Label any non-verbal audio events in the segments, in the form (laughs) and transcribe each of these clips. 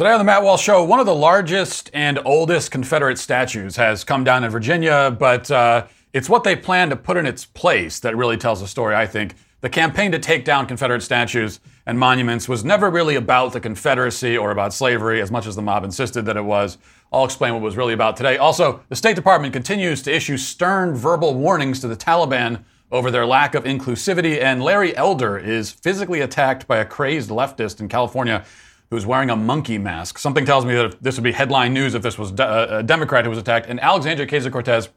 Today on the Matt Walsh Show, one of the largest and oldest Confederate statues has come down in Virginia, but uh, it's what they plan to put in its place that really tells the story, I think. The campaign to take down Confederate statues and monuments was never really about the Confederacy or about slavery as much as the mob insisted that it was. I'll explain what it was really about today. Also, the State Department continues to issue stern verbal warnings to the Taliban over their lack of inclusivity, and Larry Elder is physically attacked by a crazed leftist in California who's wearing a monkey mask. Something tells me that this would be headline news if this was a Democrat who was attacked. And Alexandria Ocasio Cortez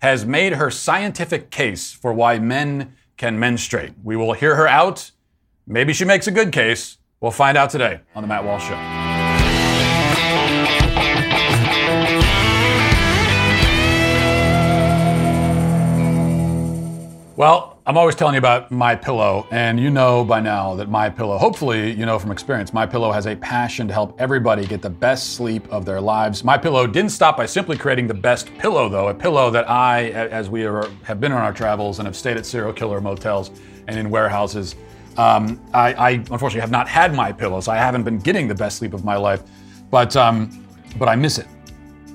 has made her scientific case for why men can menstruate. We will hear her out. Maybe she makes a good case. We'll find out today on The Matt Walsh Show. Well, I'm always telling you about My Pillow, and you know by now that My Pillow, hopefully, you know from experience, My Pillow has a passion to help everybody get the best sleep of their lives. My Pillow didn't stop by simply creating the best pillow, though, a pillow that I, as we are, have been on our travels and have stayed at serial killer motels and in warehouses, um, I, I, unfortunately have not had My Pillow, so I haven't been getting the best sleep of my life, but um, but I miss it.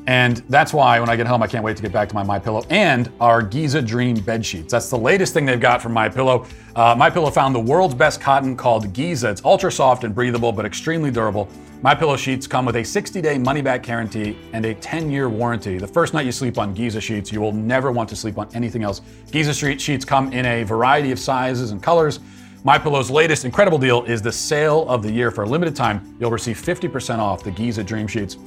And that's why when I get home, I can't wait to get back to my My Pillow and our Giza Dream bed sheets. That's the latest thing they've got from My Pillow. Uh, my Pillow found the world's best cotton called Giza. It's ultra soft and breathable, but extremely durable. My Pillow sheets come with a 60-day money-back guarantee and a 10-year warranty. The first night you sleep on Giza sheets, you will never want to sleep on anything else. Giza sheets come in a variety of sizes and colors. My Pillow's latest incredible deal is the sale of the year. For a limited time, you'll receive 50% off the Giza Dream Sheets.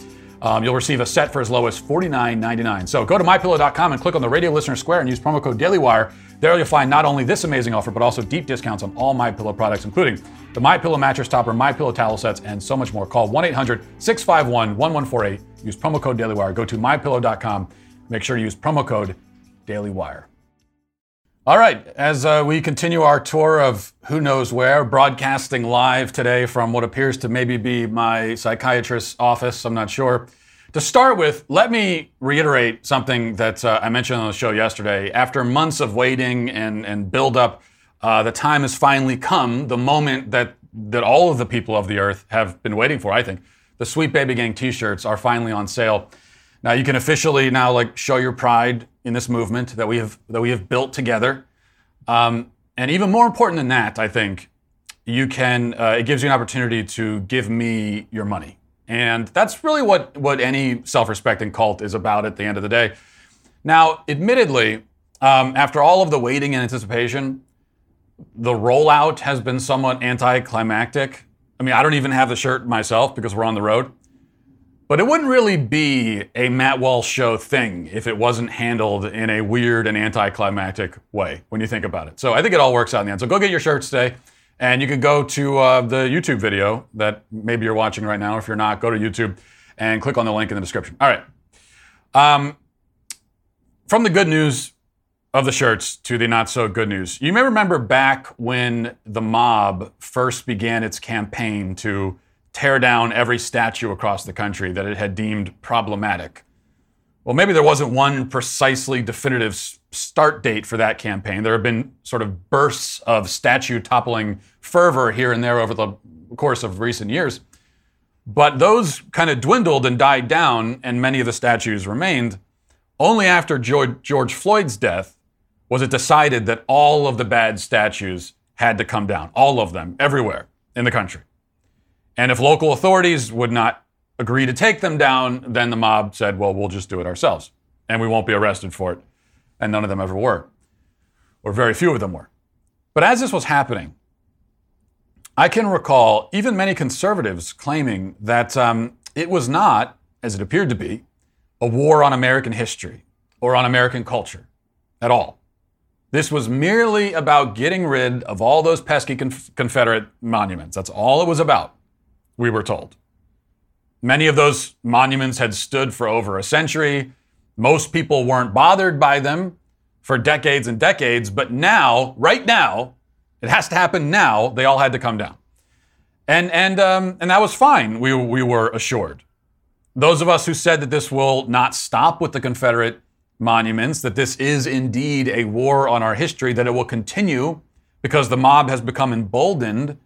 Um, you'll receive a set for as low as $49.99. So go to mypillow.com and click on the radio listener square and use promo code DailyWire. There you'll find not only this amazing offer, but also deep discounts on all My Pillow products, including the My Pillow mattress topper, My Pillow towel sets, and so much more. Call 1-800-651-1148. Use promo code DailyWire. Go to mypillow.com. Make sure to use promo code DailyWire. All right, as uh, we continue our tour of who knows where, broadcasting live today from what appears to maybe be my psychiatrist's office, I'm not sure. To start with, let me reiterate something that uh, I mentioned on the show yesterday. After months of waiting and, and build up, uh, the time has finally come, the moment that, that all of the people of the earth have been waiting for, I think. The Sweet Baby Gang t shirts are finally on sale. Now you can officially now like show your pride in this movement that we have that we have built together. Um, and even more important than that, I think you can. Uh, it gives you an opportunity to give me your money, and that's really what what any self-respecting cult is about at the end of the day. Now, admittedly, um, after all of the waiting and anticipation, the rollout has been somewhat anticlimactic. I mean, I don't even have the shirt myself because we're on the road. But it wouldn't really be a Matt Walsh show thing if it wasn't handled in a weird and anticlimactic way when you think about it. So I think it all works out in the end. So go get your shirts today. And you can go to uh, the YouTube video that maybe you're watching right now. If you're not, go to YouTube and click on the link in the description. All right. Um, from the good news of the shirts to the not so good news. You may remember back when the mob first began its campaign to tear down every statue across the country that it had deemed problematic. Well, maybe there wasn't one precisely definitive start date for that campaign. There have been sort of bursts of statue toppling fervor here and there over the course of recent years. But those kind of dwindled and died down, and many of the statues remained. Only after George Floyd's death was it decided that all of the bad statues had to come down, all of them, everywhere in the country. And if local authorities would not agree to take them down, then the mob said, well, we'll just do it ourselves and we won't be arrested for it. And none of them ever were, or very few of them were. But as this was happening, I can recall even many conservatives claiming that um, it was not, as it appeared to be, a war on American history or on American culture at all. This was merely about getting rid of all those pesky conf- Confederate monuments. That's all it was about we were told. Many of those monuments had stood for over a century. Most people weren't bothered by them for decades and decades, but now, right now, it has to happen now. They all had to come down. And, and, um, and that was fine, we, we were assured. Those of us who said that this will not stop with the Confederate monuments, that this is indeed a war on our history, that it will continue because the mob has become emboldened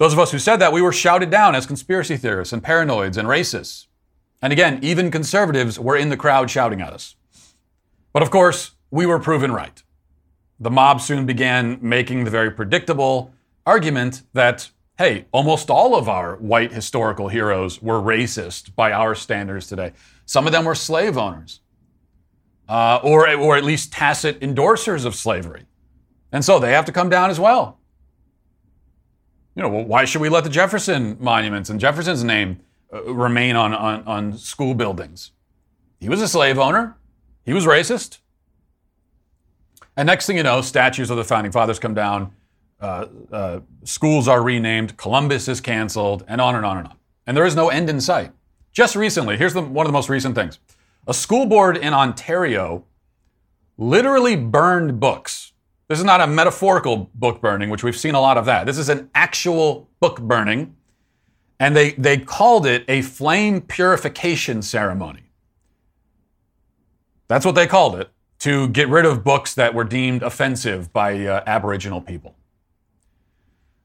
Those of us who said that, we were shouted down as conspiracy theorists and paranoids and racists. And again, even conservatives were in the crowd shouting at us. But of course, we were proven right. The mob soon began making the very predictable argument that, hey, almost all of our white historical heroes were racist by our standards today. Some of them were slave owners, uh, or, or at least tacit endorsers of slavery. And so they have to come down as well. You know, well, why should we let the Jefferson monuments and Jefferson's name uh, remain on, on, on school buildings? He was a slave owner. He was racist. And next thing you know, statues of the founding fathers come down, uh, uh, schools are renamed, Columbus is canceled, and on and on and on. And there is no end in sight. Just recently, here's the, one of the most recent things a school board in Ontario literally burned books. This is not a metaphorical book burning, which we've seen a lot of that. This is an actual book burning. And they, they called it a flame purification ceremony. That's what they called it to get rid of books that were deemed offensive by uh, Aboriginal people.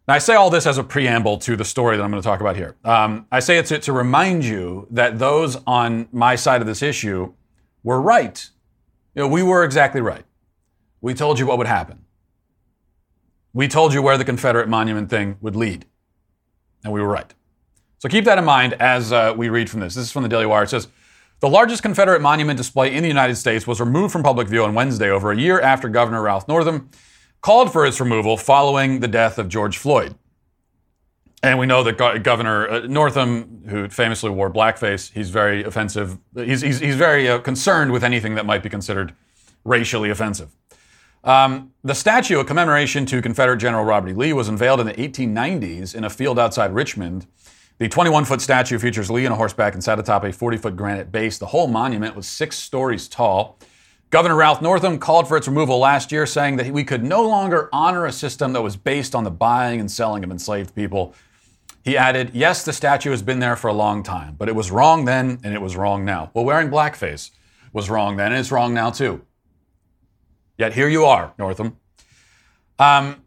Now, I say all this as a preamble to the story that I'm going to talk about here. Um, I say it to, to remind you that those on my side of this issue were right. You know, we were exactly right. We told you what would happen. We told you where the Confederate monument thing would lead, and we were right. So keep that in mind as uh, we read from this. This is from the Daily Wire. It says, the largest Confederate monument display in the United States was removed from public view on Wednesday, over a year after Governor Ralph Northam called for its removal following the death of George Floyd. And we know that Go- Governor uh, Northam, who famously wore blackface, he's very offensive. He's, he's, he's very uh, concerned with anything that might be considered racially offensive. Um, the statue, a commemoration to Confederate General Robert E. Lee, was unveiled in the 1890s in a field outside Richmond the 21 foot statue features Lee on a horseback and sat atop a 40 foot granite base. The whole monument was six stories tall. Governor Ralph Northam called for its removal last year, saying that we could no longer honor a system that was based on the buying and selling of enslaved people. He added, Yes, the statue has been there for a long time, but it was wrong then and it was wrong now. Well, wearing blackface was wrong then and it's wrong now too. Yet here you are, Northam. Um,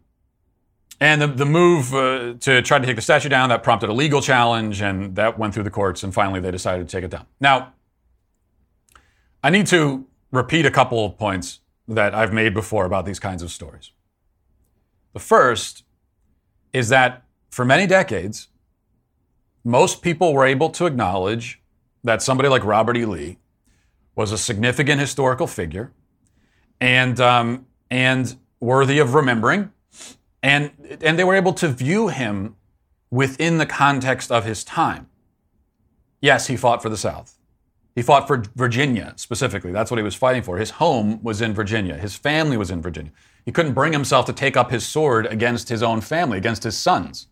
and the, the move uh, to try to take the statue down, that prompted a legal challenge, and that went through the courts, and finally they decided to take it down. Now, I need to repeat a couple of points that I've made before about these kinds of stories. The first is that for many decades, most people were able to acknowledge that somebody like Robert E. Lee was a significant historical figure and, um, and worthy of remembering and, and they were able to view him within the context of his time. Yes, he fought for the South. He fought for Virginia specifically. That's what he was fighting for. His home was in Virginia. His family was in Virginia. He couldn't bring himself to take up his sword against his own family, against his sons.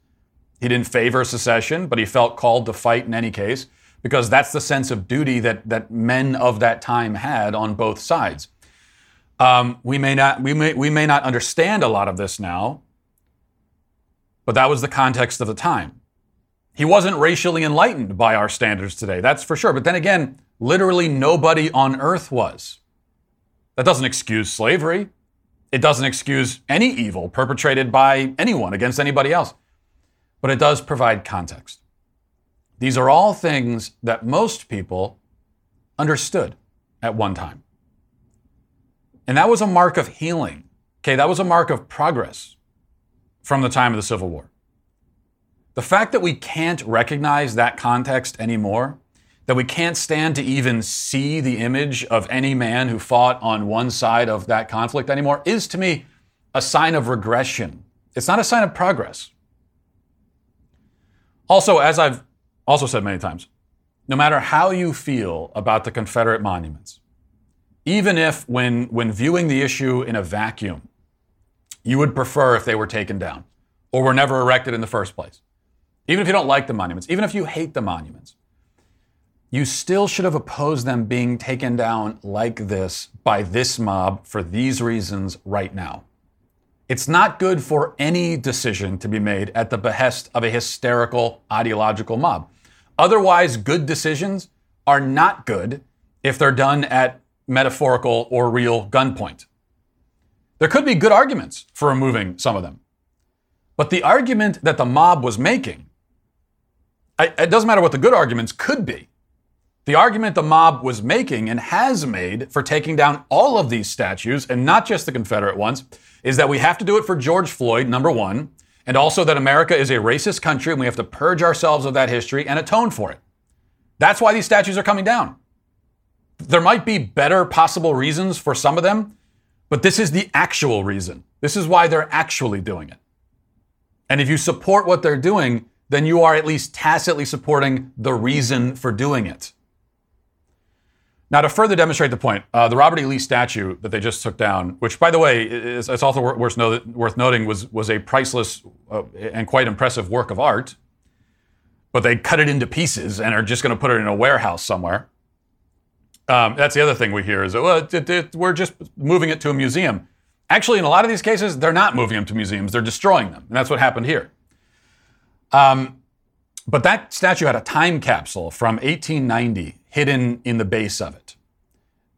He didn't favor secession, but he felt called to fight in any case because that's the sense of duty that, that men of that time had on both sides. Um, we, may not, we, may, we may not understand a lot of this now, but that was the context of the time. He wasn't racially enlightened by our standards today, that's for sure. But then again, literally nobody on earth was. That doesn't excuse slavery. It doesn't excuse any evil perpetrated by anyone against anybody else. But it does provide context. These are all things that most people understood at one time. And that was a mark of healing. Okay, that was a mark of progress from the time of the Civil War. The fact that we can't recognize that context anymore, that we can't stand to even see the image of any man who fought on one side of that conflict anymore, is to me a sign of regression. It's not a sign of progress. Also, as I've also said many times, no matter how you feel about the Confederate monuments, even if when, when viewing the issue in a vacuum, you would prefer if they were taken down or were never erected in the first place. Even if you don't like the monuments, even if you hate the monuments, you still should have opposed them being taken down like this by this mob for these reasons right now. It's not good for any decision to be made at the behest of a hysterical ideological mob. Otherwise, good decisions are not good if they're done at metaphorical or real gunpoint. There could be good arguments for removing some of them. But the argument that the mob was making, I, it doesn't matter what the good arguments could be. The argument the mob was making and has made for taking down all of these statues, and not just the Confederate ones, is that we have to do it for George Floyd, number one, and also that America is a racist country and we have to purge ourselves of that history and atone for it. That's why these statues are coming down. There might be better possible reasons for some of them, but this is the actual reason. This is why they're actually doing it. And if you support what they're doing, then you are at least tacitly supporting the reason for doing it. Now, to further demonstrate the point, uh, the Robert E. Lee statue that they just took down, which, by the way, is, it's also worth, worth noting, was, was a priceless uh, and quite impressive work of art, but they cut it into pieces and are just going to put it in a warehouse somewhere. Um, that's the other thing we hear is that, well, it, it, we're just moving it to a museum. Actually, in a lot of these cases, they're not moving them to museums, they're destroying them. And that's what happened here. Um, but that statue had a time capsule from 1890 hidden in the base of it.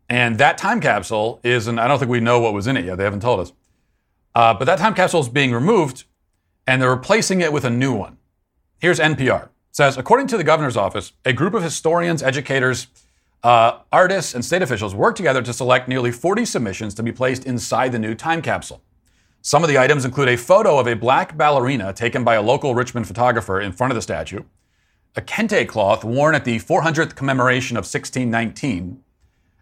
And that time capsule is, and I don't think we know what was in it yet, they haven't told us. Uh, but that time capsule is being removed and they're replacing it with a new one. Here's NPR. It says, according to the governor's office, a group of historians, educators, uh, artists, and state officials worked together to select nearly 40 submissions to be placed inside the new time capsule. Some of the items include a photo of a black ballerina taken by a local Richmond photographer in front of the statue, a kente cloth worn at the 400th commemoration of 1619,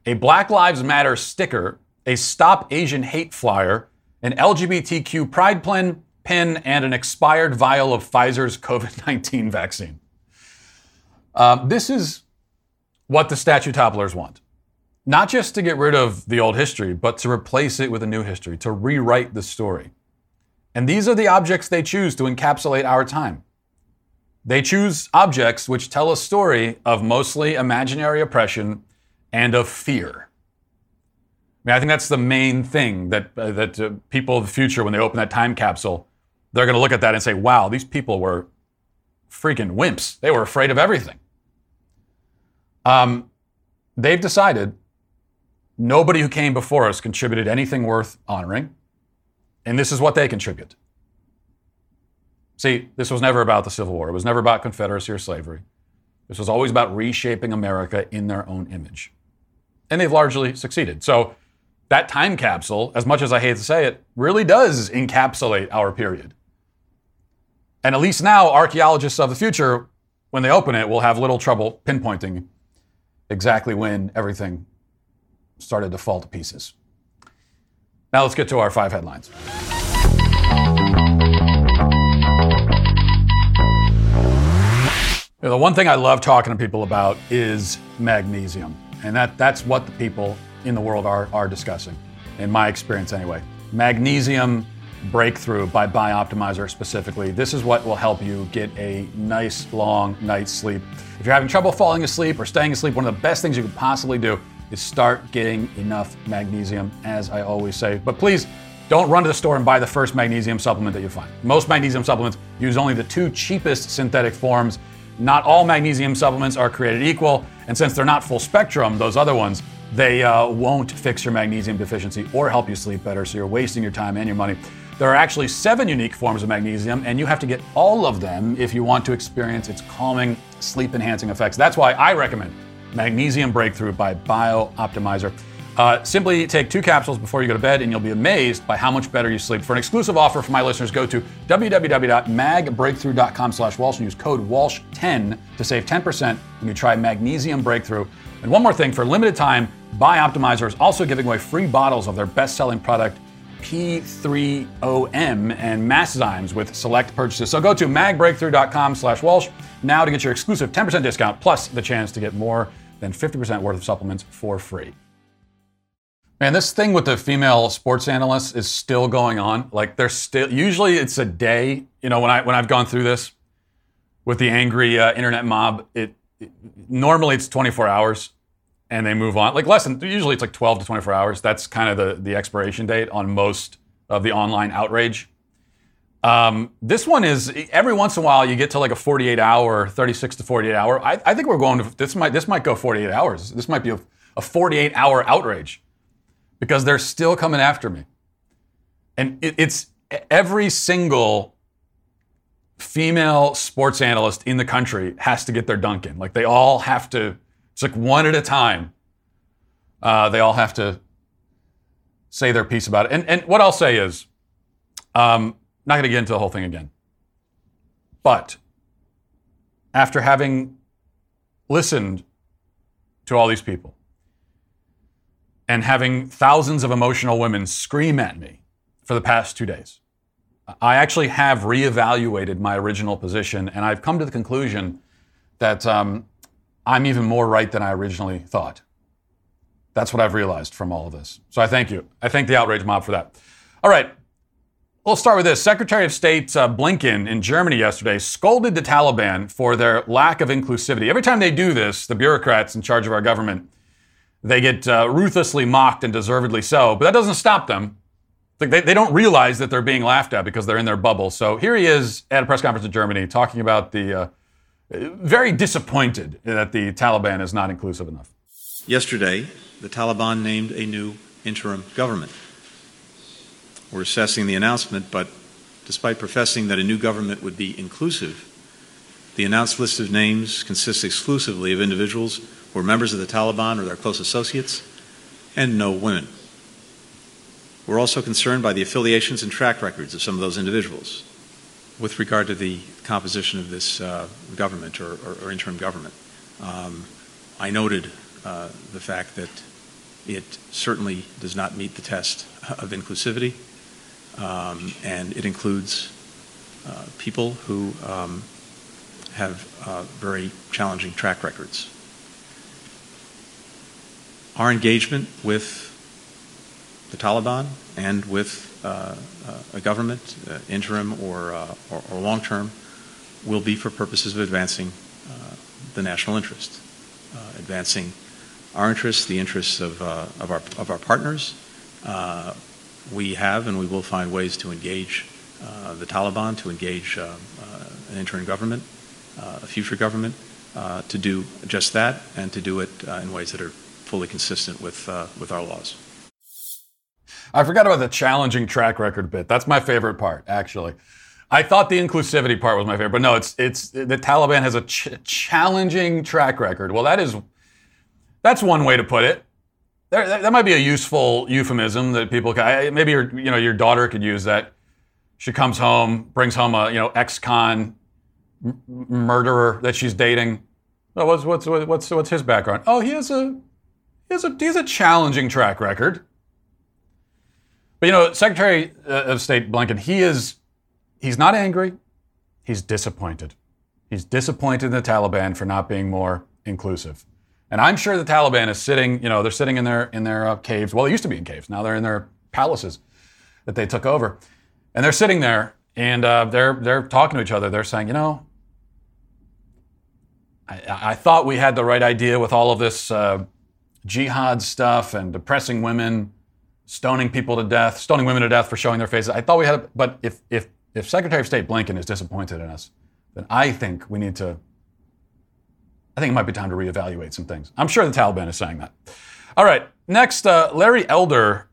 a Black Lives Matter sticker, a Stop Asian Hate flyer, an LGBTQ pride pin, pin and an expired vial of Pfizer's COVID 19 vaccine. Uh, this is what the statue topplers want. Not just to get rid of the old history, but to replace it with a new history, to rewrite the story. And these are the objects they choose to encapsulate our time. They choose objects which tell a story of mostly imaginary oppression and of fear. I mean, I think that's the main thing that, uh, that uh, people of the future, when they open that time capsule, they're going to look at that and say, wow, these people were freaking wimps. They were afraid of everything. Um, they've decided nobody who came before us contributed anything worth honoring, and this is what they contribute. See, this was never about the Civil War. It was never about Confederacy or slavery. This was always about reshaping America in their own image. And they've largely succeeded. So, that time capsule, as much as I hate to say it, really does encapsulate our period. And at least now, archaeologists of the future, when they open it, will have little trouble pinpointing exactly when everything started to fall to pieces. Now let's get to our five headlines. You know, the one thing I love talking to people about is magnesium. And that, that's what the people in the world are, are discussing, in my experience anyway. Magnesium breakthrough by Bioptimizer specifically. This is what will help you get a nice long night's sleep. If you're having trouble falling asleep or staying asleep, one of the best things you could possibly do is start getting enough magnesium, as I always say. But please don't run to the store and buy the first magnesium supplement that you find. Most magnesium supplements use only the two cheapest synthetic forms. Not all magnesium supplements are created equal, and since they're not full spectrum, those other ones, they uh, won't fix your magnesium deficiency or help you sleep better, so you're wasting your time and your money. There are actually seven unique forms of magnesium, and you have to get all of them if you want to experience its calming, sleep enhancing effects. That's why I recommend Magnesium Breakthrough by BiOptimizer. Uh, simply take two capsules before you go to bed, and you'll be amazed by how much better you sleep. For an exclusive offer for my listeners, go to www.magbreakthrough.com slash Walsh and use code WALSH10 to save 10% when you try Magnesium Breakthrough. And one more thing, for a limited time, BiOptimizer is also giving away free bottles of their best-selling product, P3OM and Masszymes with select purchases. So go to magbreakthrough.com slash Walsh now to get your exclusive 10% discount plus the chance to get more than 50% worth of supplements for free. Man, this thing with the female sports analysts is still going on. Like they're still usually it's a day. You know, when I when I've gone through this with the angry uh, internet mob, it, it normally it's 24 hours and they move on. Like less than usually it's like 12 to 24 hours. That's kind of the the expiration date on most of the online outrage. Um, this one is every once in a while you get to like a 48 hour, 36 to 48 hour. I, I think we're going to this might this might go 48 hours. This might be a, a 48 hour outrage because they're still coming after me, and it, it's every single female sports analyst in the country has to get their dunk in. Like they all have to, it's like one at a time. Uh, they all have to say their piece about it. And, and what I'll say is, um, not going to get into the whole thing again. But after having listened to all these people and having thousands of emotional women scream at me for the past two days, I actually have reevaluated my original position, and I've come to the conclusion that um, I'm even more right than I originally thought. That's what I've realized from all of this. So I thank you. I thank the outrage mob for that. All right. We'll start with this. Secretary of State uh, Blinken in Germany yesterday scolded the Taliban for their lack of inclusivity. Every time they do this, the bureaucrats in charge of our government, they get uh, ruthlessly mocked and deservedly so. But that doesn't stop them they, they don't realize that they're being laughed at because they're in their bubble. So here he is at a press conference in Germany talking about the uh, very disappointed that the Taliban is not inclusive enough. Yesterday, the Taliban named a new interim government. We're assessing the announcement, but despite professing that a new government would be inclusive, the announced list of names consists exclusively of individuals who are members of the Taliban or their close associates, and no women. We're also concerned by the affiliations and track records of some of those individuals with regard to the composition of this uh, government or, or, or, interim government. Um, I noted uh, the fact that it certainly does not meet the test of inclusivity, um, and it includes uh, people who um, have uh, very challenging track records. Our engagement with the Taliban and with uh, uh, a government, uh, interim or, uh, or, or long term, will be for purposes of advancing uh, the national interest, uh, advancing our interests, the interests of, of, our, of our partners. we have and we will find ways to engage the Taliban, to engage an interim government, a future government, to do just that and to do it in ways that are fully consistent with, with our laws. I forgot about the challenging track record bit. That's my favorite part, actually. I thought the inclusivity part was my favorite, but no, it's it's the Taliban has a ch- challenging track record. Well, that is that's one way to put it. There, that, that might be a useful euphemism that people can, maybe your you know your daughter could use that. She comes home, brings home a you know ex-con m- murderer that she's dating. What's what's what's what's his background? Oh, he has a he has a he has a challenging track record. But you know, Secretary uh, of State Blinken, he is he's not angry, he's disappointed. He's disappointed in the Taliban for not being more inclusive. And I'm sure the Taliban is sitting, you know, they're sitting in their in their uh, caves. Well, they used to be in caves. Now they're in their palaces that they took over, and they're sitting there and uh, they're they're talking to each other. They're saying, you know, I, I thought we had the right idea with all of this uh, jihad stuff and depressing women stoning people to death, stoning women to death for showing their faces. I thought we had, a, but if if if Secretary of State Blinken is disappointed in us, then I think we need to. I think it might be time to reevaluate some things. I'm sure the Taliban is saying that. All right, next, uh, Larry Elder,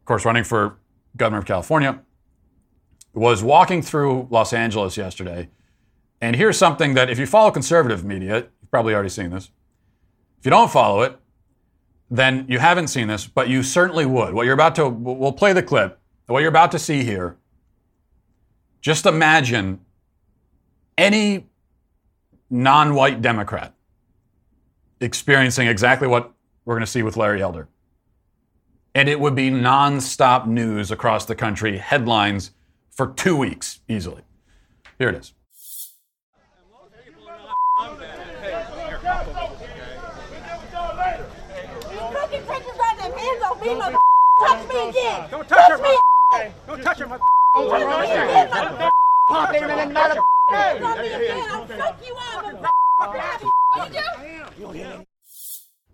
of course, running for governor of California, was walking through Los Angeles yesterday, and here's something that if you follow conservative media, you've probably already seen this. If you don't follow it, then you haven't seen this, but you certainly would. What you're about to, we'll play the clip. What you're about to see here, just imagine any non white Democrat experiencing exactly what we're going to see with Larry Elder. And it would be non-stop news across the country, headlines for two weeks easily. Here it is. Me, mother. Touch me again. Don't touch, touch her, me. Okay. Don't touch her, mother. Don't touch her again, Pop him and mother. Touch me again. I'll fuck you.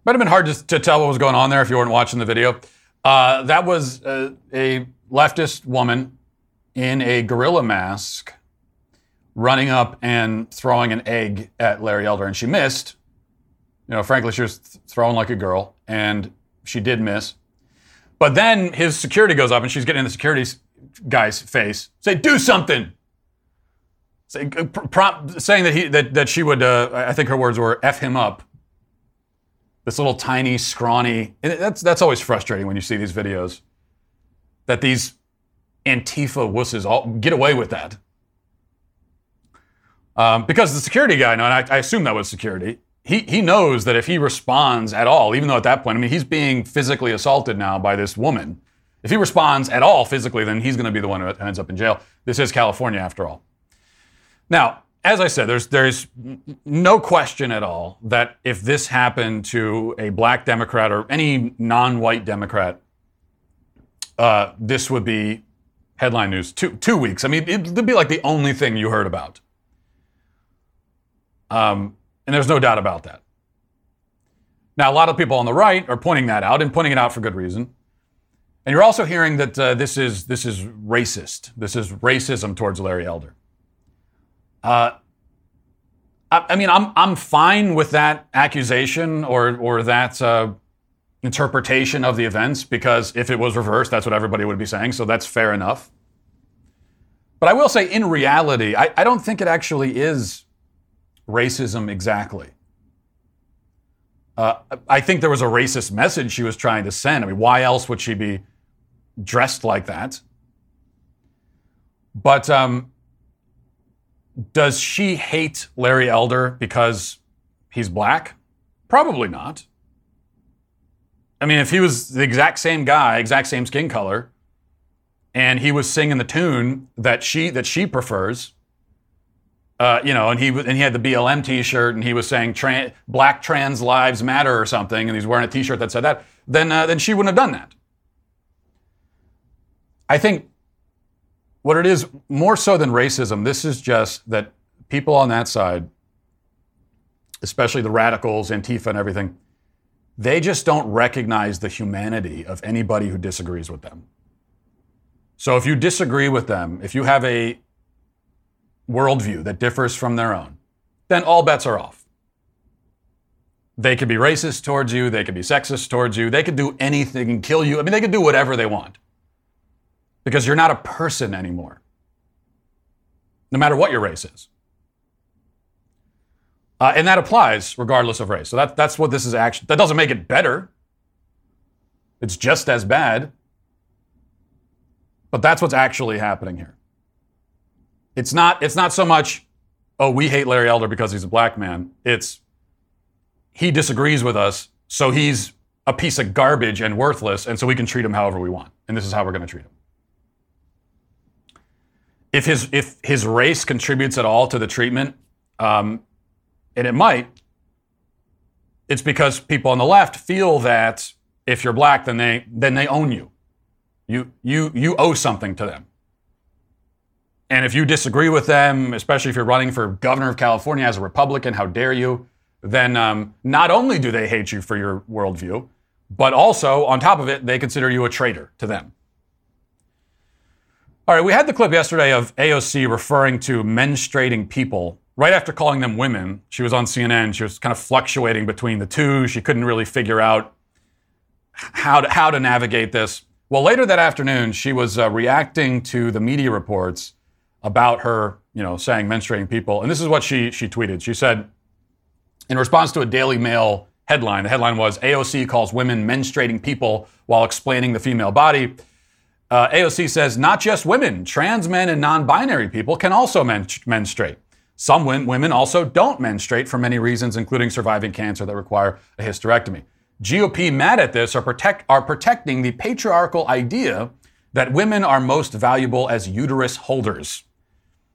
Might have been hard to, to, tell what was going on there if you weren't watching the video. Uh, that was uh, a leftist woman in a gorilla mask running up and throwing an egg at Larry Elder, and she missed. You know, frankly, she was th- throwing like a girl, and she did miss. But then his security goes up and she's getting in the security guy's face. Say, do something. Say, saying that he that, that she would uh, I think her words were f him up. This little tiny scrawny. that's that's always frustrating when you see these videos. That these Antifa wusses all get away with that. Um, because the security guy, and I, I assume that was security, he, he knows that if he responds at all, even though at that point, I mean, he's being physically assaulted now by this woman. If he responds at all physically, then he's going to be the one who ends up in jail. This is California, after all. Now, as I said, there's there's no question at all that if this happened to a black Democrat or any non-white Democrat, uh, this would be headline news. Two two weeks. I mean, it'd be like the only thing you heard about. Um, and there's no doubt about that. Now, a lot of people on the right are pointing that out and pointing it out for good reason. And you're also hearing that uh, this is this is racist. This is racism towards Larry Elder. Uh, I, I, mean, I'm I'm fine with that accusation or or that uh, interpretation of the events because if it was reversed, that's what everybody would be saying. So that's fair enough. But I will say, in reality, I, I don't think it actually is racism exactly. Uh, I think there was a racist message she was trying to send. I mean, why else would she be dressed like that? But um, does she hate Larry Elder because he's black? Probably not. I mean, if he was the exact same guy, exact same skin color, and he was singing the tune that she that she prefers, uh, you know, and he and he had the BLM T-shirt, and he was saying "Black Trans Lives Matter" or something, and he's wearing a T-shirt that said that, then uh, then she wouldn't have done that. I think what it is more so than racism, this is just that people on that side, especially the radicals, Antifa, and everything, they just don't recognize the humanity of anybody who disagrees with them. So if you disagree with them, if you have a worldview that differs from their own, then all bets are off. They could be racist towards you, they could be sexist towards you, they could do anything and kill you. I mean, they could do whatever they want because you're not a person anymore, no matter what your race is. Uh, and that applies regardless of race. So that, that's what this is actually. That doesn't make it better. It's just as bad. But that's what's actually happening here. It's not, it's not so much, oh, we hate Larry Elder because he's a black man. It's he disagrees with us, so he's a piece of garbage and worthless, and so we can treat him however we want. And this is how we're going to treat him. If his if his race contributes at all to the treatment, um, and it might, it's because people on the left feel that if you're black, then they then they own you. You you you owe something to them. And if you disagree with them, especially if you're running for governor of California as a Republican, how dare you? Then um, not only do they hate you for your worldview, but also, on top of it, they consider you a traitor to them. All right, we had the clip yesterday of AOC referring to menstruating people right after calling them women. She was on CNN. She was kind of fluctuating between the two. She couldn't really figure out how to, how to navigate this. Well, later that afternoon, she was uh, reacting to the media reports about her, you know, saying menstruating people. And this is what she she tweeted. She said, in response to a Daily Mail headline, the headline was AOC calls women menstruating people while explaining the female body. Uh, AOC says not just women, trans men and non-binary people can also men- menstruate. Some women also don't menstruate for many reasons, including surviving cancer that require a hysterectomy. GOP mad at this are, protect, are protecting the patriarchal idea that women are most valuable as uterus holders.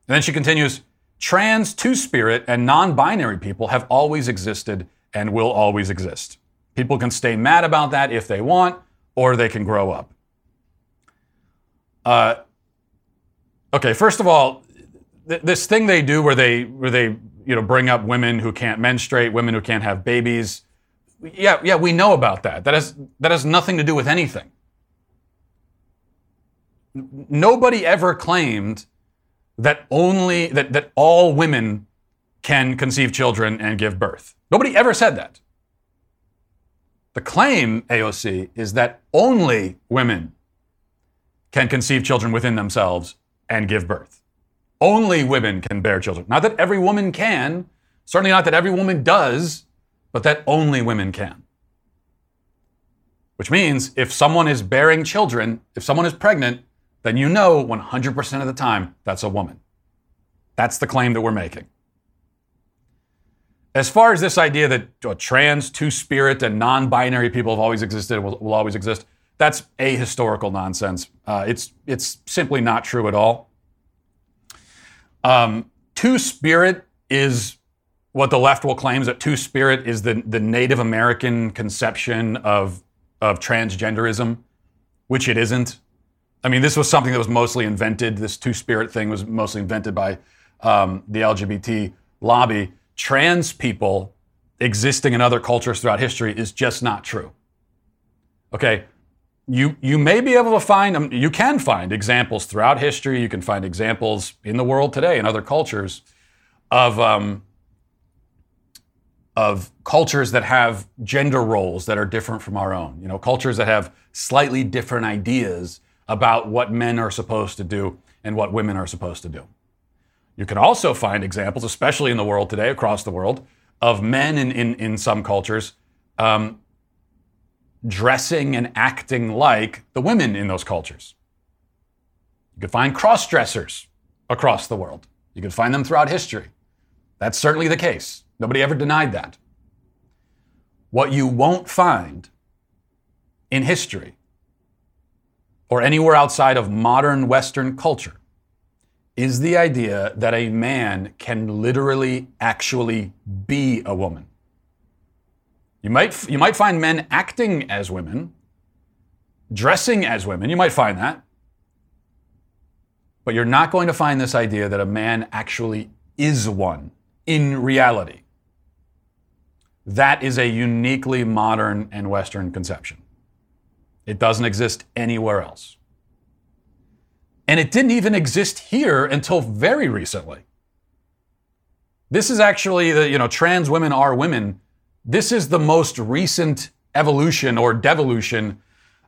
And then she continues trans, two spirit, and non binary people have always existed and will always exist. People can stay mad about that if they want, or they can grow up. Uh, okay, first of all, th- this thing they do where they where they you know bring up women who can't menstruate, women who can't have babies. Yeah, yeah, we know about that. That has that has nothing to do with anything. Nobody ever claimed that only that, that all women can conceive children and give birth. Nobody ever said that. The claim, AOC, is that only women can conceive children within themselves and give birth. Only women can bear children. Not that every woman can, certainly not that every woman does, but that only women can. Which means if someone is bearing children, if someone is pregnant, then you know 100% of the time that's a woman. That's the claim that we're making. As far as this idea that uh, trans, two spirit, and non binary people have always existed, will, will always exist, that's ahistorical nonsense. Uh, it's, it's simply not true at all. Um, two spirit is what the left will claim is that two spirit is the, the Native American conception of, of transgenderism, which it isn't. I mean, this was something that was mostly invented. This two spirit thing was mostly invented by um, the LGBT lobby. Trans people existing in other cultures throughout history is just not true. Okay, you you may be able to find them. You can find examples throughout history. You can find examples in the world today in other cultures of um, of cultures that have gender roles that are different from our own. You know, cultures that have slightly different ideas about what men are supposed to do and what women are supposed to do. You can also find examples, especially in the world today, across the world, of men in, in, in some cultures um, dressing and acting like the women in those cultures. You can find cross dressers across the world. You can find them throughout history. That's certainly the case. Nobody ever denied that. What you won't find in history or anywhere outside of modern Western culture is the idea that a man can literally actually be a woman. You might, you might find men acting as women, dressing as women. You might find that. But you're not going to find this idea that a man actually is one in reality. That is a uniquely modern and Western conception. It doesn't exist anywhere else. And it didn't even exist here until very recently. This is actually the, you know, trans women are women this is the most recent evolution or devolution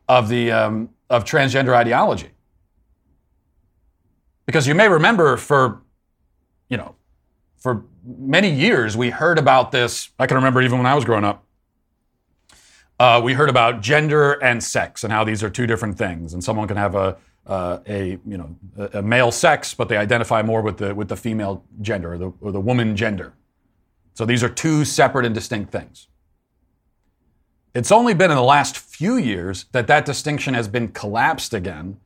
of the um, of transgender ideology. Because you may remember for, you know, for many years we heard about this. I can remember even when I was growing up. Uh, we heard about gender and sex and how these are two different things, and someone can have a uh, a you know a, a, male sex, but they identify more with the with the female gender or the, or the woman gender. So these are two separate and distinct things. It's only been in the last few years that that distinction has been collapsed again.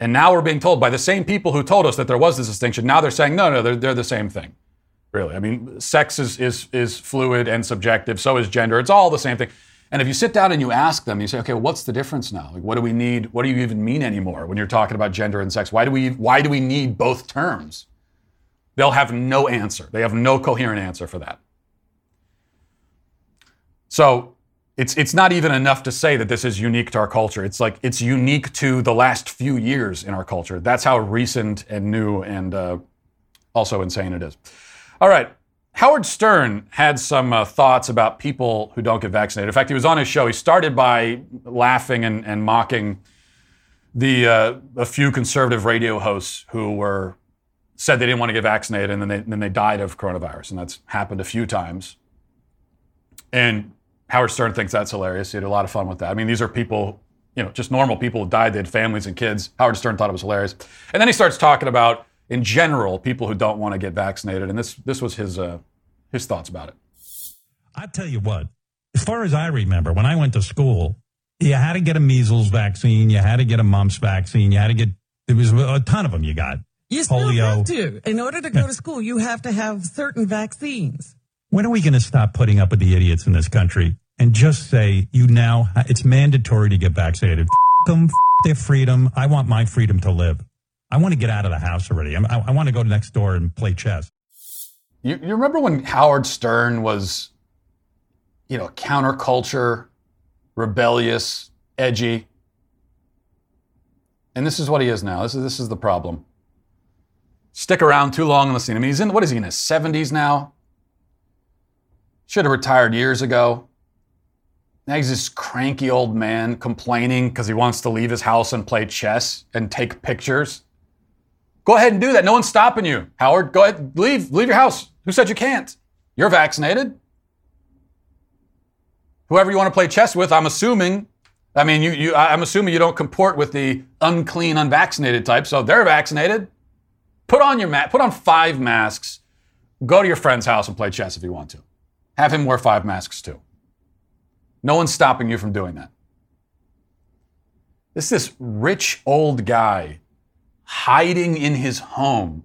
And now we're being told by the same people who told us that there was this distinction, now they're saying, no, no, they're, they're the same thing. Really. I mean, sex is, is, is fluid and subjective, so is gender. It's all the same thing. And if you sit down and you ask them, you say, okay, what's the difference now? Like, what do we need? What do you even mean anymore when you're talking about gender and sex? Why do we, why do we need both terms? They'll have no answer. They have no coherent answer for that. So it's, it's not even enough to say that this is unique to our culture. It's like it's unique to the last few years in our culture. That's how recent and new and uh, also insane it is. All right. Howard Stern had some uh, thoughts about people who don't get vaccinated. In fact, he was on his show. He started by laughing and, and mocking the uh, a few conservative radio hosts who were said they didn't want to get vaccinated and then they, then they died of coronavirus. And that's happened a few times. And Howard Stern thinks that's hilarious. He had a lot of fun with that. I mean, these are people, you know, just normal people who died. They had families and kids. Howard Stern thought it was hilarious. And then he starts talking about, in general, people who don't want to get vaccinated. And this, this was his, uh, his thoughts about it. I tell you what, as far as I remember, when I went to school, you had to get a measles vaccine, you had to get a mumps vaccine, you had to get, there was a ton of them you got. You still polio. have to. In order to go to school, you have to have certain vaccines. When are we going to stop putting up with the idiots in this country and just say you now it's mandatory to get vaccinated? F- them, f- their freedom. I want my freedom to live. I want to get out of the house already. I, I, I want to go next door and play chess. You, you remember when Howard Stern was, you know, counterculture, rebellious, edgy? And this is what he is now. This is, this is the problem stick around too long on the scene. I mean, he's in, what is he, in his 70s now? Should have retired years ago. Now he's this cranky old man complaining because he wants to leave his house and play chess and take pictures. Go ahead and do that. No one's stopping you. Howard, go ahead, leave, leave your house. Who said you can't? You're vaccinated. Whoever you want to play chess with, I'm assuming. I mean, you, you, I'm assuming you don't comport with the unclean, unvaccinated type, so they're vaccinated. Put on your ma- put on five masks. Go to your friend's house and play chess if you want to. Have him wear five masks too. No one's stopping you from doing that. This this rich old guy hiding in his home,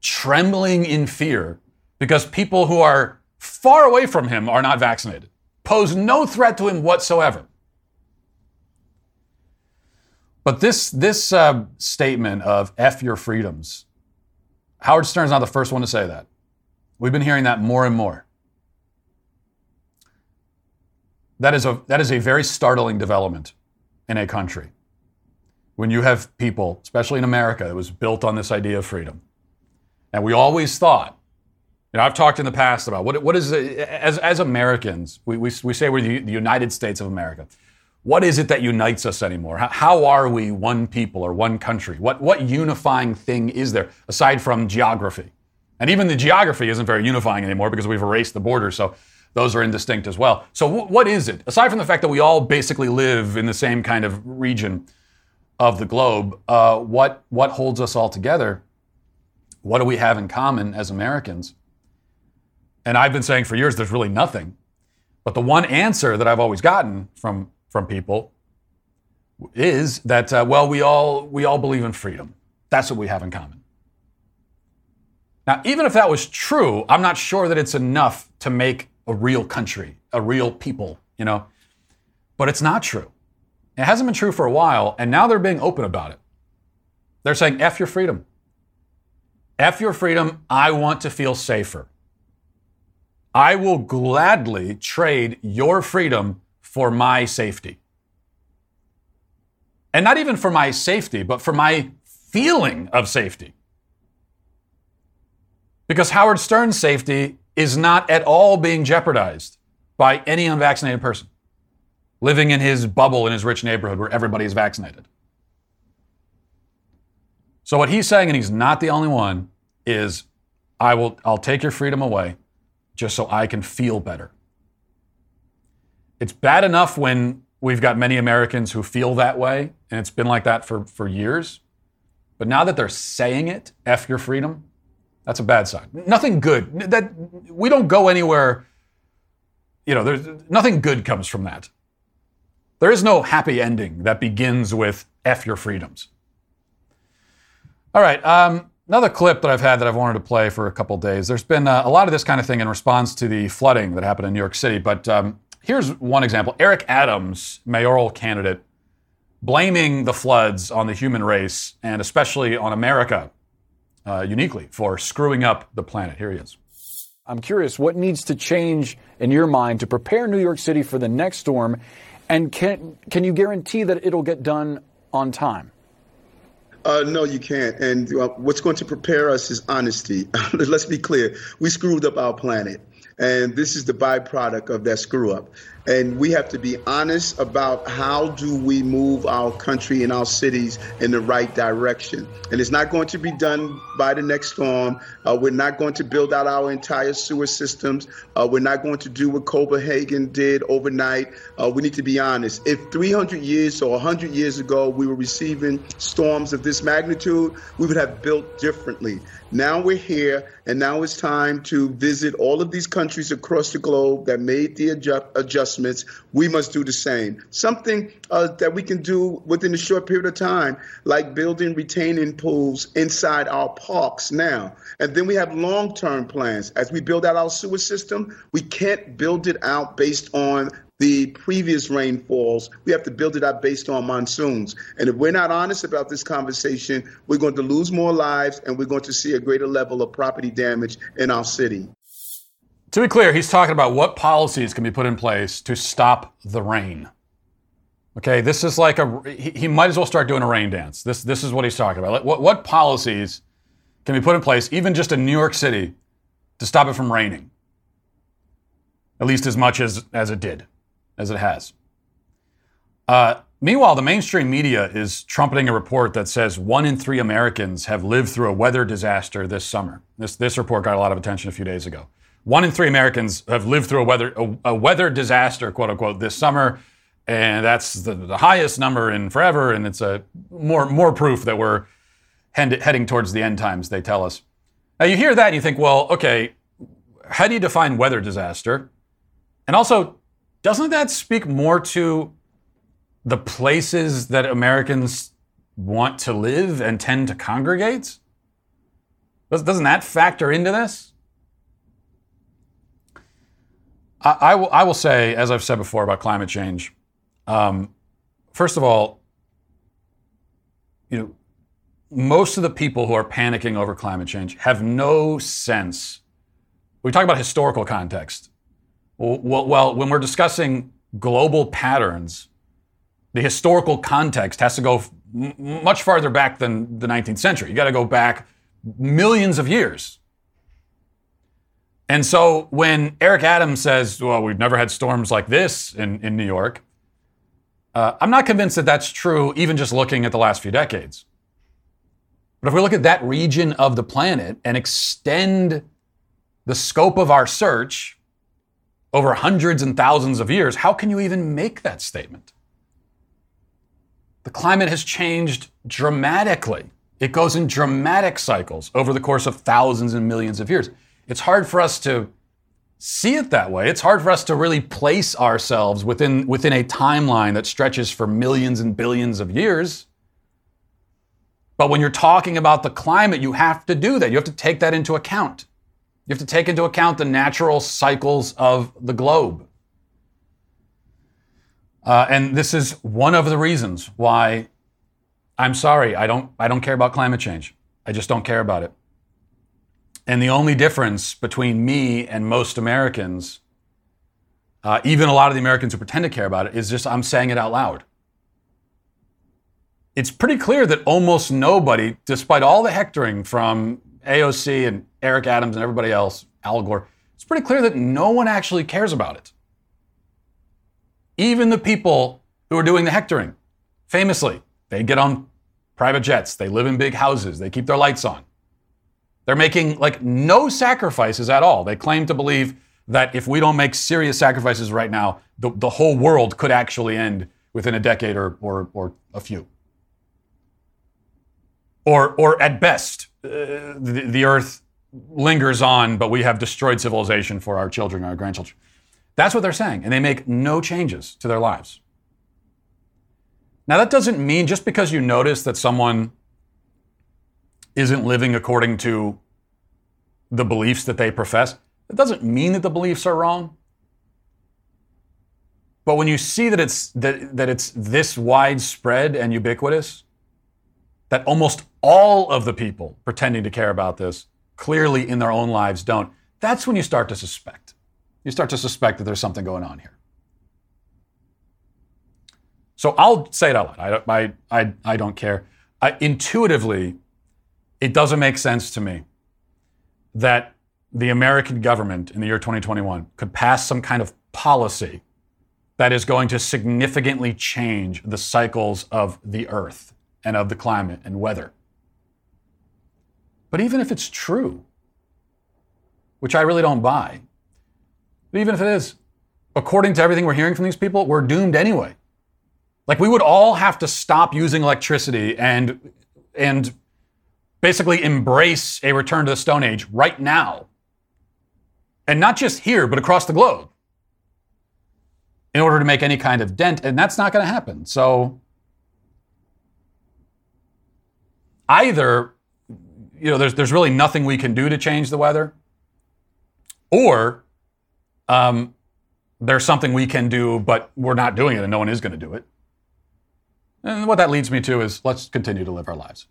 trembling in fear because people who are far away from him are not vaccinated, pose no threat to him whatsoever. But this, this uh, statement of F your freedoms, Howard Stern's not the first one to say that. We've been hearing that more and more. That is a, that is a very startling development in a country. When you have people, especially in America, that was built on this idea of freedom. And we always thought, you know, I've talked in the past about what, what is, as, as Americans, we, we, we say we're the, the United States of America. What is it that unites us anymore? How, how, are we one people or one country? What, what unifying thing is there aside from geography? And even the geography isn't very unifying anymore because we've erased the borders. So those are indistinct as well. So, w- what is it? Aside from the fact that we all basically live in the same kind of region of the globe, uh, what, what holds us all together? What do we have in common as Americans? And I've been saying for years there's really nothing. But the one answer that I've always gotten from, from people is that, uh, well, we all, we all believe in freedom. That's what we have in common. Now, even if that was true, I'm not sure that it's enough to make a real country, a real people, you know. But it's not true. It hasn't been true for a while, and now they're being open about it. They're saying, F your freedom. F your freedom. I want to feel safer. I will gladly trade your freedom for my safety. And not even for my safety, but for my feeling of safety. Because Howard Stern's safety is not at all being jeopardized by any unvaccinated person living in his bubble in his rich neighborhood where everybody is vaccinated. So what he's saying, and he's not the only one, is I will I'll take your freedom away just so I can feel better. It's bad enough when we've got many Americans who feel that way, and it's been like that for, for years. But now that they're saying it, F your freedom, that's a bad sign. Nothing good. That we don't go anywhere. You know, there's nothing good comes from that. There is no happy ending that begins with F your freedoms. All right. Um, another clip that I've had that I've wanted to play for a couple days. There's been uh, a lot of this kind of thing in response to the flooding that happened in New York City. But um, here's one example Eric Adams, mayoral candidate, blaming the floods on the human race and especially on America uh, uniquely for screwing up the planet. Here he is. I'm curious, what needs to change in your mind to prepare New York City for the next storm? And can, can you guarantee that it'll get done on time? Uh, no, you can't. And uh, what's going to prepare us is honesty. (laughs) Let's be clear. We screwed up our planet. And this is the byproduct of that screw up and we have to be honest about how do we move our country and our cities in the right direction. And it's not going to be done by the next storm. Uh, we're not going to build out our entire sewer systems. Uh, we're not going to do what copenhagen did overnight. Uh, we need to be honest. If 300 years or 100 years ago we were receiving storms of this magnitude we would have built differently. Now we're here and now it's time to visit all of these countries across the globe that made the adjust- adjustments adjustments, we must do the same. Something uh, that we can do within a short period of time, like building retaining pools inside our parks now. And then we have long term plans. As we build out our sewer system, we can't build it out based on the previous rainfalls. We have to build it out based on monsoons. And if we're not honest about this conversation, we're going to lose more lives and we're going to see a greater level of property damage in our city. To be clear, he's talking about what policies can be put in place to stop the rain. Okay, this is like a he, he might as well start doing a rain dance. This this is what he's talking about. Like what what policies can be put in place, even just in New York City, to stop it from raining? At least as much as as it did, as it has. Uh, meanwhile, the mainstream media is trumpeting a report that says one in three Americans have lived through a weather disaster this summer. This, this report got a lot of attention a few days ago. One in three Americans have lived through a weather, a, a weather disaster, quote unquote, this summer. And that's the, the highest number in forever. And it's a more, more proof that we're head, heading towards the end times, they tell us. Now, you hear that and you think, well, okay, how do you define weather disaster? And also, doesn't that speak more to the places that Americans want to live and tend to congregate? Doesn't that factor into this? I, will, I will say, as I've said before about climate change, um, first of all, you know, most of the people who are panicking over climate change have no sense. We talk about historical context. Well, well, when we're discussing global patterns, the historical context has to go much farther back than the 19th century. You got to go back millions of years. And so when Eric Adams says, well, we've never had storms like this in, in New York, uh, I'm not convinced that that's true, even just looking at the last few decades. But if we look at that region of the planet and extend the scope of our search over hundreds and thousands of years, how can you even make that statement? The climate has changed dramatically. It goes in dramatic cycles over the course of thousands and millions of years. It's hard for us to see it that way. It's hard for us to really place ourselves within, within a timeline that stretches for millions and billions of years. But when you're talking about the climate, you have to do that. You have to take that into account. You have to take into account the natural cycles of the globe. Uh, and this is one of the reasons why I'm sorry, I don't, I don't care about climate change. I just don't care about it. And the only difference between me and most Americans, uh, even a lot of the Americans who pretend to care about it, is just I'm saying it out loud. It's pretty clear that almost nobody, despite all the hectoring from AOC and Eric Adams and everybody else, Al Gore, it's pretty clear that no one actually cares about it. Even the people who are doing the hectoring, famously, they get on private jets, they live in big houses, they keep their lights on. They're making like no sacrifices at all. They claim to believe that if we don't make serious sacrifices right now, the, the whole world could actually end within a decade or, or, or a few. Or, or at best, uh, the, the earth lingers on, but we have destroyed civilization for our children our grandchildren. That's what they're saying, and they make no changes to their lives. Now, that doesn't mean just because you notice that someone isn't living according to the beliefs that they profess, it doesn't mean that the beliefs are wrong. But when you see that it's that, that it's this widespread and ubiquitous, that almost all of the people pretending to care about this clearly in their own lives don't, that's when you start to suspect. You start to suspect that there's something going on here. So I'll say it out loud. I, I, I, I don't care. I, intuitively, it doesn't make sense to me that the American government in the year 2021 could pass some kind of policy that is going to significantly change the cycles of the earth and of the climate and weather. But even if it's true, which I really don't buy, but even if it is, according to everything we're hearing from these people, we're doomed anyway. Like we would all have to stop using electricity and and basically embrace a return to the Stone Age right now. And not just here, but across the globe in order to make any kind of dent. And that's not going to happen. So either you know there's there's really nothing we can do to change the weather, or um, there's something we can do, but we're not doing it, and no one is going to do it. And what that leads me to is let's continue to live our lives.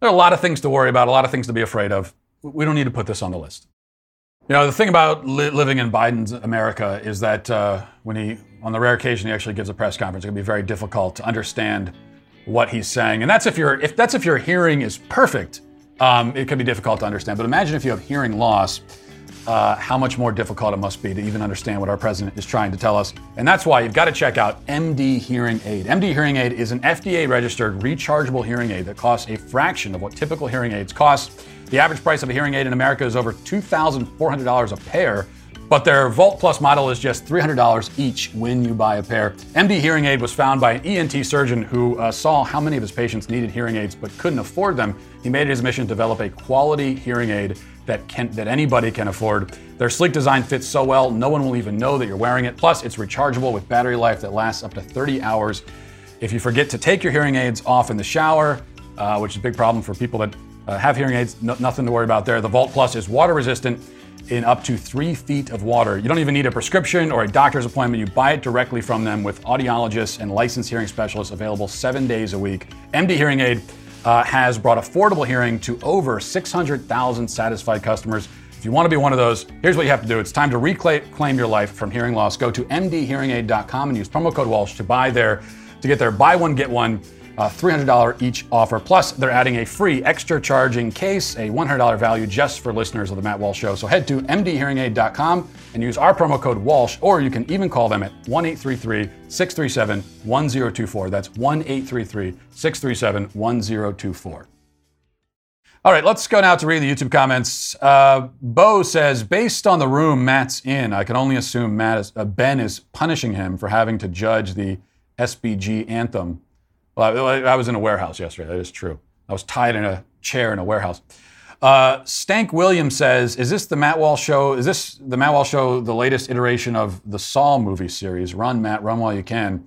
There are a lot of things to worry about, a lot of things to be afraid of. We don't need to put this on the list. You know, the thing about li- living in Biden's America is that uh, when he, on the rare occasion he actually gives a press conference, it can be very difficult to understand what he's saying. And that's if your if that's if your hearing is perfect, um, it can be difficult to understand. But imagine if you have hearing loss. Uh, how much more difficult it must be to even understand what our president is trying to tell us. And that's why you've got to check out MD Hearing Aid. MD Hearing Aid is an FDA registered rechargeable hearing aid that costs a fraction of what typical hearing aids cost. The average price of a hearing aid in America is over $2,400 a pair. But their Volt Plus model is just $300 each when you buy a pair. MD Hearing Aid was found by an ENT surgeon who uh, saw how many of his patients needed hearing aids but couldn't afford them. He made it his mission to develop a quality hearing aid that can that anybody can afford. Their sleek design fits so well, no one will even know that you're wearing it. Plus, it's rechargeable with battery life that lasts up to 30 hours. If you forget to take your hearing aids off in the shower, uh, which is a big problem for people that uh, have hearing aids, no, nothing to worry about there. The Volt Plus is water resistant in up to three feet of water. You don't even need a prescription or a doctor's appointment. You buy it directly from them with audiologists and licensed hearing specialists available seven days a week. MD Hearing Aid uh, has brought affordable hearing to over 600,000 satisfied customers. If you want to be one of those, here's what you have to do. It's time to reclaim your life from hearing loss. Go to mdhearingaid.com and use promo code Walsh to buy their to get their buy one get one uh, $300 each offer. Plus, they're adding a free extra charging case, a $100 value just for listeners of the Matt Walsh Show. So head to mdhearingaid.com and use our promo code Walsh, or you can even call them at 1-833-637-1024. That's 1-833-637-1024. All right, let's go now to read the YouTube comments. Uh, Bo says, based on the room Matt's in, I can only assume Matt is, uh, Ben is punishing him for having to judge the SBG anthem well, I, I was in a warehouse yesterday. That is true. I was tied in a chair in a warehouse. Uh, Stank Williams says, "Is this the Matt Walsh show? Is this the Matt Walsh show? The latest iteration of the Saw movie series? Run, Matt, run while you can."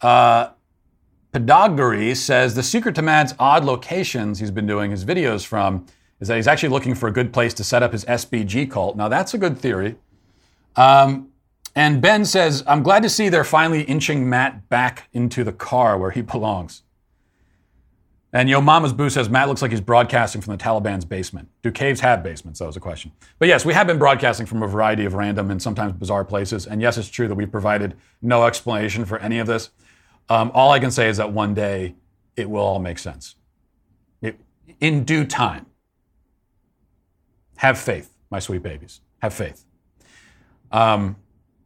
Uh, says the secret to Matt's odd locations he's been doing his videos from is that he's actually looking for a good place to set up his SBG cult. Now that's a good theory. Um, and Ben says, I'm glad to see they're finally inching Matt back into the car where he belongs. And Yo Mama's Boo says Matt looks like he's broadcasting from the Taliban's basement. Do caves have basements? That was a question. But yes, we have been broadcasting from a variety of random and sometimes bizarre places. And yes, it's true that we've provided no explanation for any of this. Um, all I can say is that one day it will all make sense. It, in due time. Have faith, my sweet babies. Have faith. Um,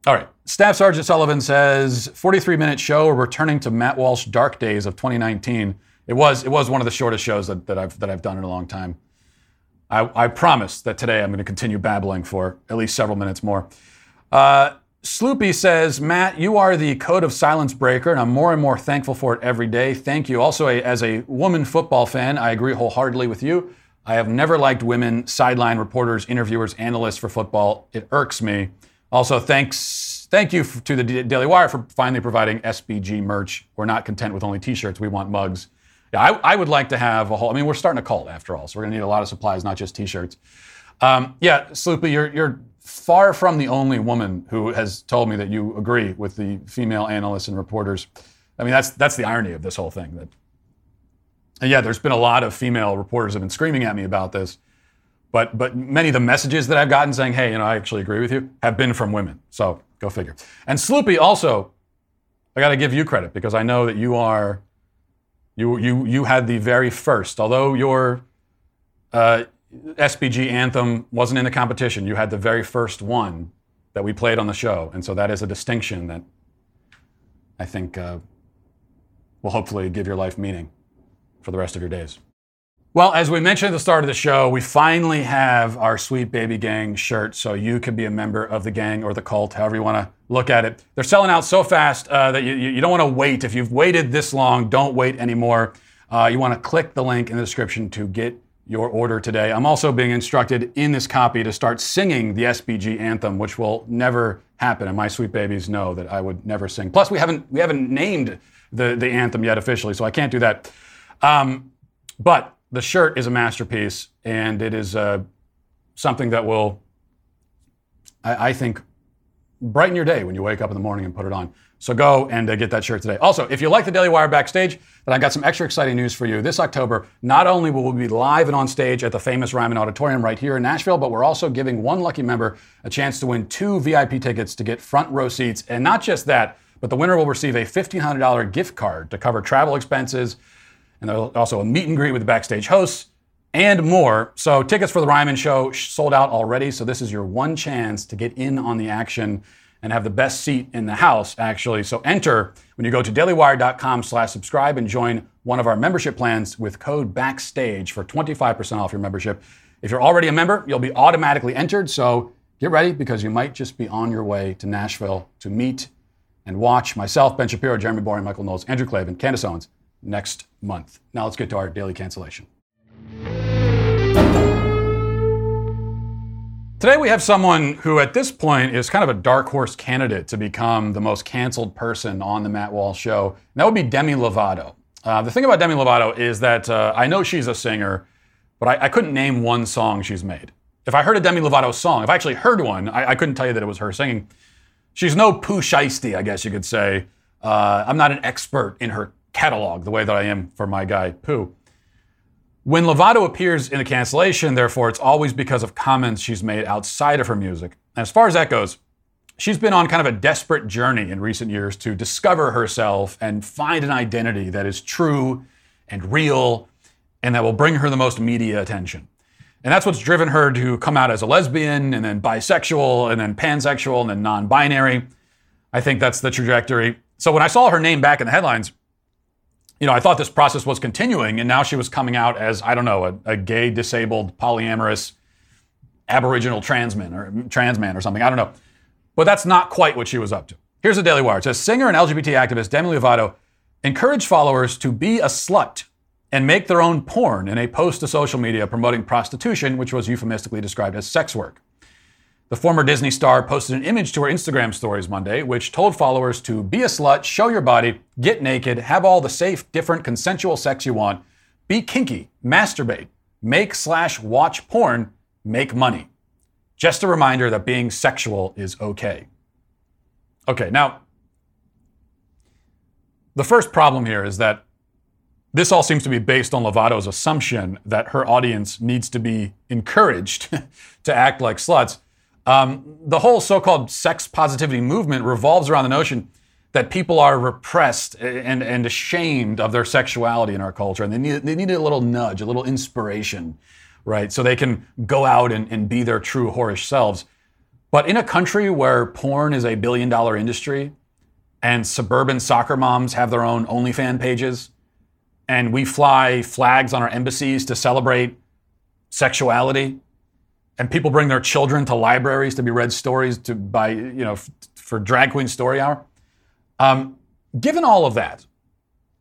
all right. Staff Sergeant Sullivan says 43 minute show returning to Matt Walsh dark days of 2019. It was it was one of the shortest shows that, that I've that I've done in a long time. I, I promise that today I'm going to continue babbling for at least several minutes more. Uh, Sloopy says, Matt, you are the code of silence breaker, and I'm more and more thankful for it every day. Thank you. Also, a, as a woman football fan, I agree wholeheartedly with you. I have never liked women sideline reporters, interviewers, analysts for football. It irks me. Also, thanks, thank you to the Daily Wire for finally providing SBG merch. We're not content with only T-shirts; we want mugs. Yeah, I, I would like to have a whole. I mean, we're starting a cult after all, so we're going to need a lot of supplies, not just T-shirts. Um, yeah, Sloopy, you're you're far from the only woman who has told me that you agree with the female analysts and reporters. I mean, that's that's the irony of this whole thing. That, and yeah, there's been a lot of female reporters have been screaming at me about this. But but many of the messages that I've gotten saying, hey, you know, I actually agree with you, have been from women. So go figure. And Sloopy also, I got to give you credit because I know that you are, you you you had the very first, although your uh, SBG anthem wasn't in the competition, you had the very first one that we played on the show, and so that is a distinction that I think uh, will hopefully give your life meaning for the rest of your days. Well, as we mentioned at the start of the show, we finally have our Sweet Baby Gang shirt, so you can be a member of the gang or the cult, however you want to look at it. They're selling out so fast uh, that you, you don't want to wait. If you've waited this long, don't wait anymore. Uh, you want to click the link in the description to get your order today. I'm also being instructed in this copy to start singing the SBG anthem, which will never happen, and my sweet babies know that I would never sing. Plus, we haven't we haven't named the the anthem yet officially, so I can't do that. Um, but the shirt is a masterpiece, and it is uh, something that will, I, I, think, brighten your day when you wake up in the morning and put it on. So go and uh, get that shirt today. Also, if you like the Daily Wire backstage, then I got some extra exciting news for you. This October, not only will we be live and on stage at the famous Ryman Auditorium right here in Nashville, but we're also giving one lucky member a chance to win two VIP tickets to get front row seats. And not just that, but the winner will receive a $1,500 gift card to cover travel expenses and there's also a meet and greet with the backstage hosts. and more. So tickets for the Ryman Show sold out already. So this is your one chance to get in on the action and have the best seat in the house, actually. So enter when you go to dailywire.com slash subscribe and join one of our membership plans with code BACKSTAGE for 25% off your membership. If you're already a member, you'll be automatically entered. So get ready because you might just be on your way to Nashville to meet and watch myself, Ben Shapiro, Jeremy Boring, Michael Knowles, Andrew Klavan, Candace Owens next month. Now let's get to our daily cancellation. Today we have someone who at this point is kind of a dark horse candidate to become the most canceled person on the Matt Walsh show. And that would be Demi Lovato. Uh, the thing about Demi Lovato is that uh, I know she's a singer, but I, I, couldn't name one song she's made. If I heard a Demi Lovato song, if I actually heard one, I, I couldn't tell you that it was her singing. She's no Pooh Shiesty, I guess you could say. Uh, I'm not an expert in her catalog the way that I am for my guy Pooh. When Lovato appears in a cancellation, therefore, it's always because of comments she's made outside of her music. And as far as that goes, she's been on kind of a desperate journey in recent years to discover herself and find an identity that is true and real and that will bring her the most media attention. And that's what's driven her to come out as a lesbian and then bisexual and then pansexual and then non binary. I think that's the trajectory. So when I saw her name back in the headlines, you know, I thought this process was continuing, and now she was coming out as I don't know a, a gay, disabled, polyamorous, Aboriginal transman or transman or something. I don't know, but that's not quite what she was up to. Here's the Daily Wire. It says singer and LGBT activist Demi Lovato encouraged followers to be a slut and make their own porn in a post to social media promoting prostitution, which was euphemistically described as sex work. The former Disney star posted an image to her Instagram stories Monday, which told followers to be a slut, show your body, get naked, have all the safe, different, consensual sex you want, be kinky, masturbate, make slash watch porn, make money. Just a reminder that being sexual is okay. Okay, now, the first problem here is that this all seems to be based on Lovato's assumption that her audience needs to be encouraged (laughs) to act like sluts. Um, the whole so called sex positivity movement revolves around the notion that people are repressed and, and ashamed of their sexuality in our culture, and they need, they need a little nudge, a little inspiration, right? So they can go out and, and be their true whorish selves. But in a country where porn is a billion dollar industry and suburban soccer moms have their own OnlyFans pages, and we fly flags on our embassies to celebrate sexuality, and people bring their children to libraries to be read stories to by you know f- for drag queen story hour. Um, given all of that,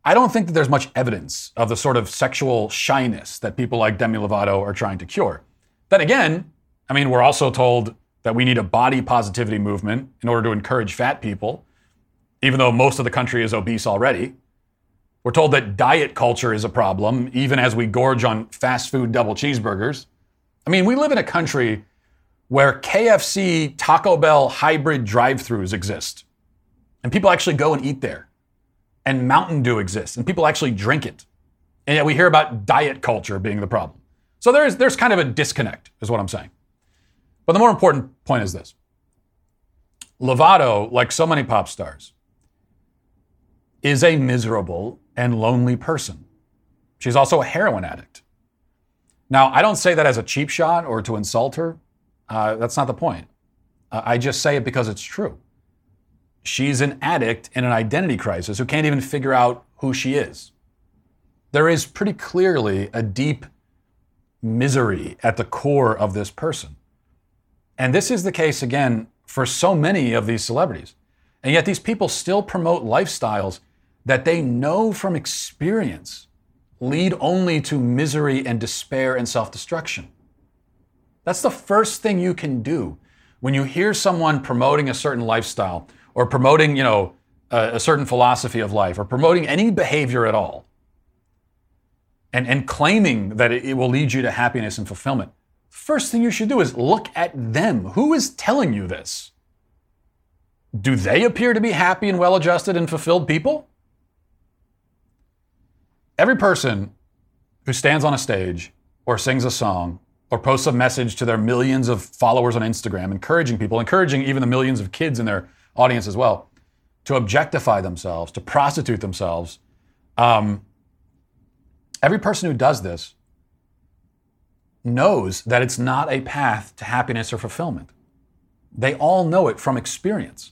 I don't think that there's much evidence of the sort of sexual shyness that people like Demi Lovato are trying to cure. Then again, I mean, we're also told that we need a body positivity movement in order to encourage fat people, even though most of the country is obese already. We're told that diet culture is a problem, even as we gorge on fast food double cheeseburgers. I mean, we live in a country where KFC, Taco Bell hybrid drive throughs exist. And people actually go and eat there. And Mountain Dew exists. And people actually drink it. And yet we hear about diet culture being the problem. So there's, there's kind of a disconnect, is what I'm saying. But the more important point is this Lovato, like so many pop stars, is a miserable and lonely person. She's also a heroin addict. Now, I don't say that as a cheap shot or to insult her. Uh, that's not the point. Uh, I just say it because it's true. She's an addict in an identity crisis who can't even figure out who she is. There is pretty clearly a deep misery at the core of this person. And this is the case, again, for so many of these celebrities. And yet, these people still promote lifestyles that they know from experience lead only to misery and despair and self destruction. That's the first thing you can do when you hear someone promoting a certain lifestyle or promoting, you know, a, a certain philosophy of life or promoting any behavior at all and, and claiming that it, it will lead you to happiness and fulfillment. First thing you should do is look at them. Who is telling you this? Do they appear to be happy and well adjusted and fulfilled people? Every person who stands on a stage or sings a song or posts a message to their millions of followers on Instagram, encouraging people, encouraging even the millions of kids in their audience as well, to objectify themselves, to prostitute themselves. Um, every person who does this knows that it's not a path to happiness or fulfillment. They all know it from experience.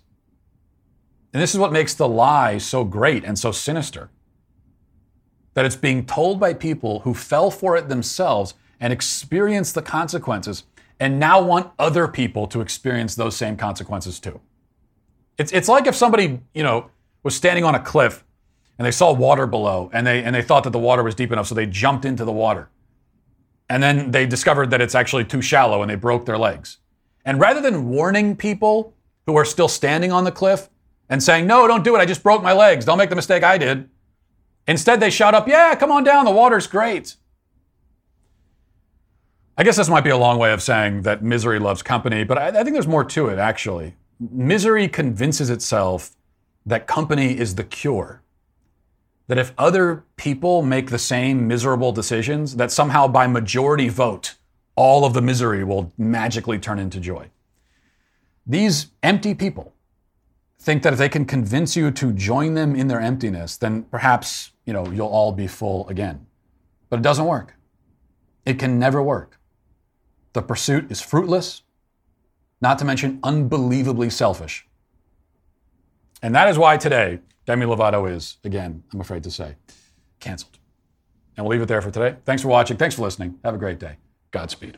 And this is what makes the lie so great and so sinister. That it's being told by people who fell for it themselves and experienced the consequences and now want other people to experience those same consequences too. It's, it's like if somebody, you know, was standing on a cliff and they saw water below and they, and they thought that the water was deep enough, so they jumped into the water. And then they discovered that it's actually too shallow and they broke their legs. And rather than warning people who are still standing on the cliff and saying, no, don't do it, I just broke my legs, don't make the mistake I did, instead they shout up, yeah, come on down, the water's great. I guess this might be a long way of saying that misery loves company, but I, I think there's more to it, actually. Misery convinces itself that company is the cure. That if other people make the same miserable decisions, that somehow by majority vote, all of the misery will magically turn into joy. These empty people think that if they can convince you to join them in their emptiness, then perhaps, you know, you'll all be full again. But it doesn't work. It can never work. The pursuit is fruitless, not to mention unbelievably selfish. And that is why today, Demi Lovato is, again, I'm afraid to say, canceled. And we'll leave it there for today. Thanks for watching. Thanks for listening. Have a great day. Godspeed.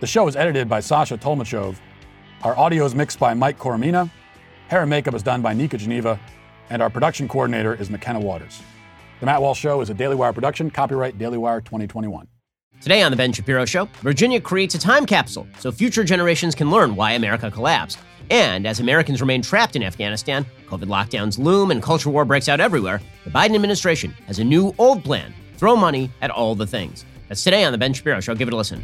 The show is edited by Sasha Tolmachov. Our audio is mixed by Mike Coromina. Hair and makeup is done by Nika Geneva and our production coordinator is McKenna Waters. The Matt Walsh Show is a Daily Wire production, copyright Daily Wire 2021. Today on The Ben Shapiro Show, Virginia creates a time capsule so future generations can learn why America collapsed. And as Americans remain trapped in Afghanistan, COVID lockdowns loom, and culture war breaks out everywhere, the Biden administration has a new old plan throw money at all the things. That's today on The Ben Shapiro Show. Give it a listen.